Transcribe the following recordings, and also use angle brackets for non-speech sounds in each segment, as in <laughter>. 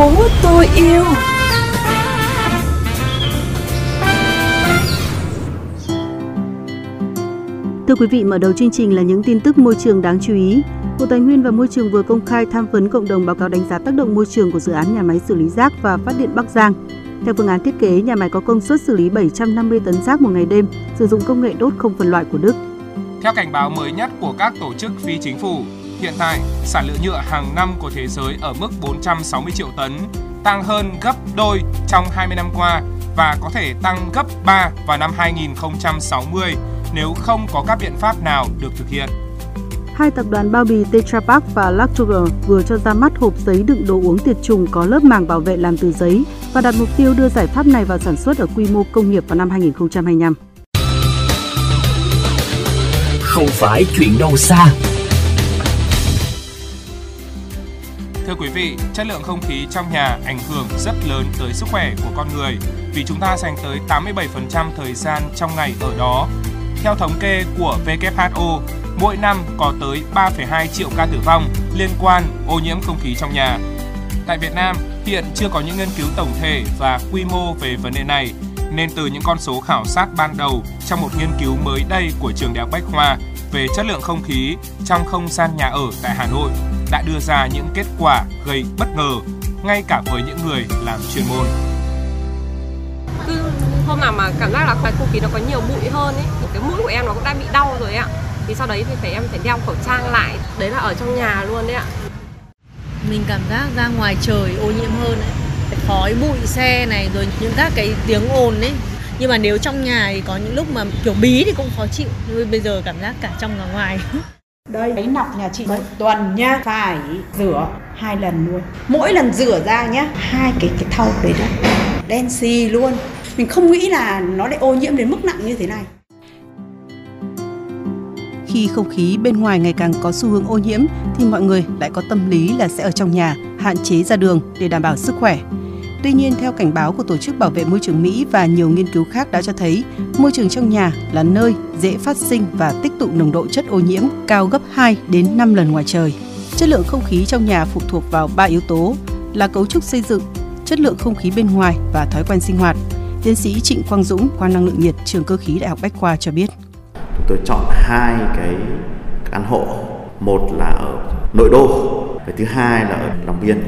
phố tôi yêu Thưa quý vị, mở đầu chương trình là những tin tức môi trường đáng chú ý. Bộ Tài nguyên và Môi trường vừa công khai tham vấn cộng đồng báo cáo đánh giá tác động môi trường của dự án nhà máy xử lý rác và phát điện Bắc Giang. Theo phương án thiết kế, nhà máy có công suất xử lý 750 tấn rác một ngày đêm, sử dụng công nghệ đốt không phân loại của Đức. Theo cảnh báo mới nhất của các tổ chức phi chính phủ, hiện tại sản lượng nhựa hàng năm của thế giới ở mức 460 triệu tấn, tăng hơn gấp đôi trong 20 năm qua và có thể tăng gấp 3 vào năm 2060 nếu không có các biện pháp nào được thực hiện. Hai tập đoàn bao bì Tetra Pak và Lactoger vừa cho ra mắt hộp giấy đựng đồ uống tiệt trùng có lớp màng bảo vệ làm từ giấy và đặt mục tiêu đưa giải pháp này vào sản xuất ở quy mô công nghiệp vào năm 2025. Không phải chuyện đâu xa. Vị, chất lượng không khí trong nhà ảnh hưởng rất lớn tới sức khỏe của con người vì chúng ta dành tới 87% thời gian trong ngày ở đó. Theo thống kê của WHO, mỗi năm có tới 3,2 triệu ca tử vong liên quan ô nhiễm không khí trong nhà. Tại Việt Nam, hiện chưa có những nghiên cứu tổng thể và quy mô về vấn đề này, nên từ những con số khảo sát ban đầu trong một nghiên cứu mới đây của trường Đại học Bách Khoa về chất lượng không khí trong không gian nhà ở tại Hà Nội đã đưa ra những kết quả gây bất ngờ ngay cả với những người làm chuyên môn. Cứ hôm nào mà cảm giác là không khí nó có nhiều bụi hơn ấy, cái mũi của em nó cũng đã bị đau rồi ạ. Thì sau đấy thì phải em phải đeo khẩu trang lại đấy là ở trong nhà luôn đấy ạ. Mình cảm giác ra ngoài trời ô nhiễm hơn ấy. Khói bụi xe này rồi những các cái tiếng ồn ấy nhưng mà nếu trong nhà thì có những lúc mà kiểu bí thì cũng khó chịu. Nhưng bây giờ cảm giác cả trong và ngoài. <laughs> Đây cái nọc nhà chị một tuần nha phải rửa hai lần luôn. Mỗi lần rửa ra nhá hai cái cái thau đấy đó đen xì luôn. Mình không nghĩ là nó lại ô nhiễm đến mức nặng như thế này. Khi không khí bên ngoài ngày càng có xu hướng ô nhiễm thì mọi người lại có tâm lý là sẽ ở trong nhà, hạn chế ra đường để đảm bảo sức khỏe. Tuy nhiên, theo cảnh báo của Tổ chức Bảo vệ Môi trường Mỹ và nhiều nghiên cứu khác đã cho thấy, môi trường trong nhà là nơi dễ phát sinh và tích tụ nồng độ chất ô nhiễm cao gấp 2 đến 5 lần ngoài trời. Chất lượng không khí trong nhà phụ thuộc vào ba yếu tố là cấu trúc xây dựng, chất lượng không khí bên ngoài và thói quen sinh hoạt. Tiến sĩ Trịnh Quang Dũng, khoa năng lượng nhiệt, trường cơ khí Đại học Bách khoa cho biết chúng tôi chọn hai cái căn hộ một là ở nội đô cái thứ hai là ở long biên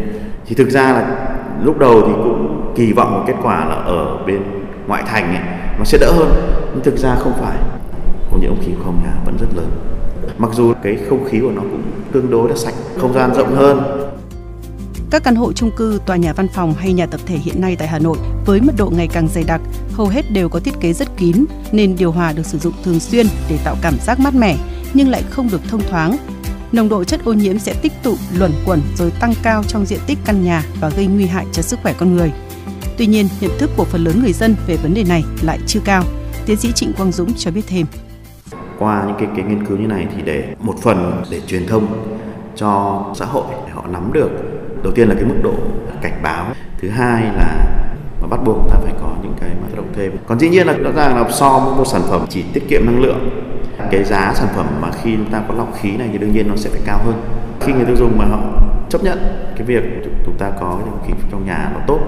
thì thực ra là lúc đầu thì cũng kỳ vọng một kết quả là ở bên ngoại thành ấy, nó sẽ đỡ hơn. Nhưng thực ra không phải. Ô nhiễm không khí của nhà vẫn rất lớn. Mặc dù cái không khí của nó cũng tương đối là sạch không gian rộng hơn. Các căn hộ chung cư, tòa nhà văn phòng hay nhà tập thể hiện nay tại Hà Nội với mật độ ngày càng dày đặc, hầu hết đều có thiết kế rất kín nên điều hòa được sử dụng thường xuyên để tạo cảm giác mát mẻ nhưng lại không được thông thoáng. Nồng độ chất ô nhiễm sẽ tích tụ, luẩn quẩn rồi tăng cao trong diện tích căn nhà và gây nguy hại cho sức khỏe con người. Tuy nhiên, nhận thức của phần lớn người dân về vấn đề này lại chưa cao. Tiến sĩ Trịnh Quang Dũng cho biết thêm. Qua những cái, cái nghiên cứu như này thì để một phần để truyền thông cho xã hội để họ nắm được đầu tiên là cái mức độ cảnh báo thứ hai là mà bắt buộc ta phải có những cái mà động thêm còn dĩ nhiên là rõ ràng là so với một sản phẩm chỉ tiết kiệm năng lượng cái giá sản phẩm mà khi chúng ta có lọc khí này thì đương nhiên nó sẽ phải cao hơn. Khi người tiêu dùng mà họ chấp nhận cái việc chúng ta có cái không khí trong nhà nó tốt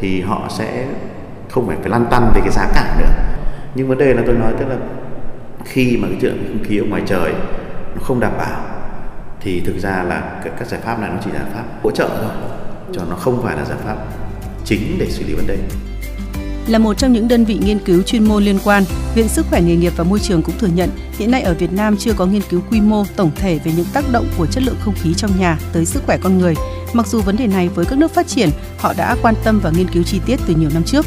thì họ sẽ không phải phải lăn tăn về cái giá cả nữa. Nhưng vấn đề là tôi nói tức là khi mà cái chuyện không khí ở ngoài trời nó không đảm bảo thì thực ra là các giải pháp này nó chỉ là giải pháp hỗ trợ thôi, cho nó không phải là giải pháp chính để xử lý vấn đề là một trong những đơn vị nghiên cứu chuyên môn liên quan, Viện Sức khỏe nghề nghiệp và môi trường cũng thừa nhận hiện nay ở Việt Nam chưa có nghiên cứu quy mô tổng thể về những tác động của chất lượng không khí trong nhà tới sức khỏe con người. Mặc dù vấn đề này với các nước phát triển, họ đã quan tâm và nghiên cứu chi tiết từ nhiều năm trước.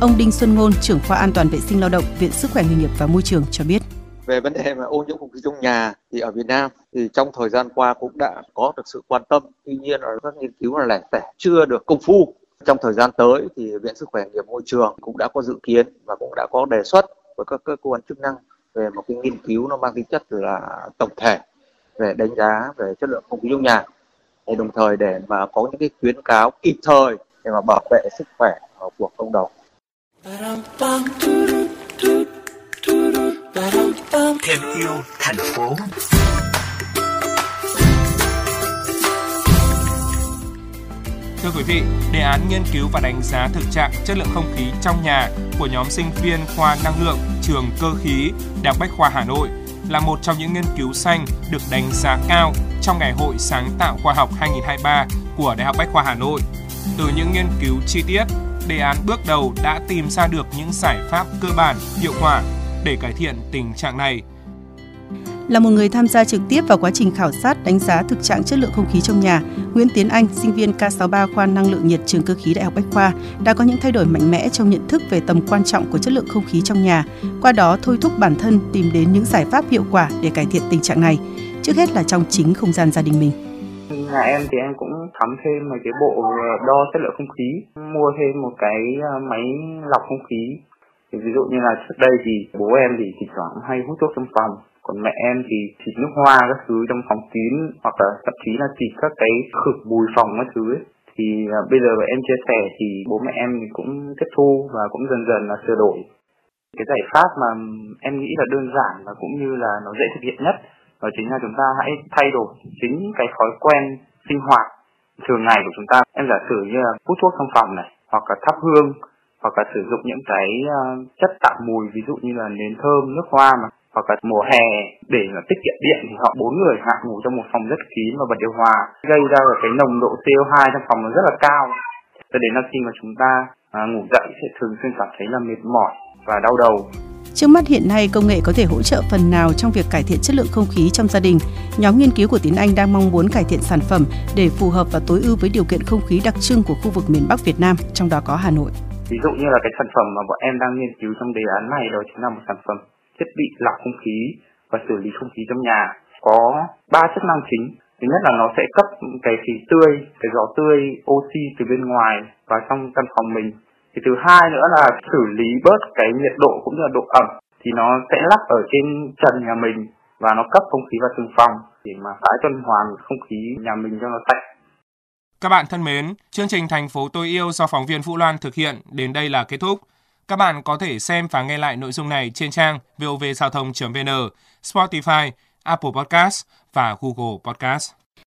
Ông Đinh Xuân Ngôn, trưởng khoa an toàn vệ sinh lao động, Viện Sức khỏe nghề nghiệp và môi trường cho biết về vấn đề mà ô nhiễm không khí trong nhà thì ở Việt Nam thì trong thời gian qua cũng đã có được sự quan tâm tuy nhiên ở các nghiên cứu là lẻ tẻ chưa được công phu trong thời gian tới thì viện sức khỏe nghiệp môi trường cũng đã có dự kiến và cũng đã có đề xuất với các cơ quan chức năng về một cái nghiên cứu nó mang tính chất là tổng thể về đánh giá về chất lượng không khí trong nhà để đồng thời để mà có những cái khuyến cáo kịp thời để mà bảo vệ sức khỏe của cộng đồng thêm yêu thành phố. Thưa quý vị, đề án nghiên cứu và đánh giá thực trạng chất lượng không khí trong nhà của nhóm sinh viên khoa năng lượng trường cơ khí Đại học Bách khoa Hà Nội là một trong những nghiên cứu xanh được đánh giá cao trong Ngày hội Sáng tạo khoa học 2023 của Đại học Bách khoa Hà Nội. Từ những nghiên cứu chi tiết, đề án bước đầu đã tìm ra được những giải pháp cơ bản, hiệu quả để cải thiện tình trạng này là một người tham gia trực tiếp vào quá trình khảo sát đánh giá thực trạng chất lượng không khí trong nhà, Nguyễn Tiến Anh, sinh viên K63 khoa năng lượng nhiệt trường cơ khí Đại học Bách khoa, đã có những thay đổi mạnh mẽ trong nhận thức về tầm quan trọng của chất lượng không khí trong nhà, qua đó thôi thúc bản thân tìm đến những giải pháp hiệu quả để cải thiện tình trạng này. Trước hết là trong chính không gian gia đình mình. Nhà em thì em cũng thắm thêm một cái bộ ờ, đo chất lượng không khí, mua thêm một cái ờ, máy lọc không khí. Ví dụ như là trước đây thì bố em thì thỉnh thoảng hay hút thuốc trong phòng còn mẹ em thì xịt nước hoa các thứ trong phòng kín hoặc là thậm chí là xịt các cái khử bùi phòng các thứ ấy. thì à, bây giờ em chia sẻ thì bố mẹ em cũng tiếp thu và cũng dần dần là sửa đổi. Cái giải pháp mà em nghĩ là đơn giản và cũng như là nó dễ thực hiện nhất đó chính là chúng ta hãy thay đổi chính cái thói quen sinh hoạt thường ngày của chúng ta. Em giả sử như là hút thuốc trong phòng này hoặc là thắp hương hoặc là sử dụng những cái à, chất tạo mùi ví dụ như là nến thơm nước hoa mà hoặc là mùa hè để là tiết kiệm điện thì họ bốn người hạ ngủ trong một phòng rất kín và bật điều hòa gây ra là cái nồng độ CO2 trong phòng nó rất là cao cho đến là khi mà chúng ta à, ngủ dậy sẽ thường xuyên cảm thấy là mệt mỏi và đau đầu Trước mắt hiện nay, công nghệ có thể hỗ trợ phần nào trong việc cải thiện chất lượng không khí trong gia đình. Nhóm nghiên cứu của Tiến Anh đang mong muốn cải thiện sản phẩm để phù hợp và tối ưu với điều kiện không khí đặc trưng của khu vực miền Bắc Việt Nam, trong đó có Hà Nội. Ví dụ như là cái sản phẩm mà bọn em đang nghiên cứu trong đề án này đó chính là một sản phẩm thiết bị lọc không khí và xử lý không khí trong nhà. Có ba chức năng chính. Thứ nhất là nó sẽ cấp cái khí tươi cái gió tươi oxy từ bên ngoài vào trong căn phòng mình. Thì thứ hai nữa là xử lý bớt cái nhiệt độ cũng như là độ ẩm thì nó sẽ lắp ở trên trần nhà mình và nó cấp không khí vào từng phòng để mà tái tuần hoàn không khí nhà mình cho nó sạch. Các bạn thân mến, chương trình Thành phố tôi yêu do phóng viên Vũ Loan thực hiện đến đây là kết thúc. Các bạn có thể xem và nghe lại nội dung này trên trang vovgiao thông.vn, Spotify, Apple Podcast và Google Podcast.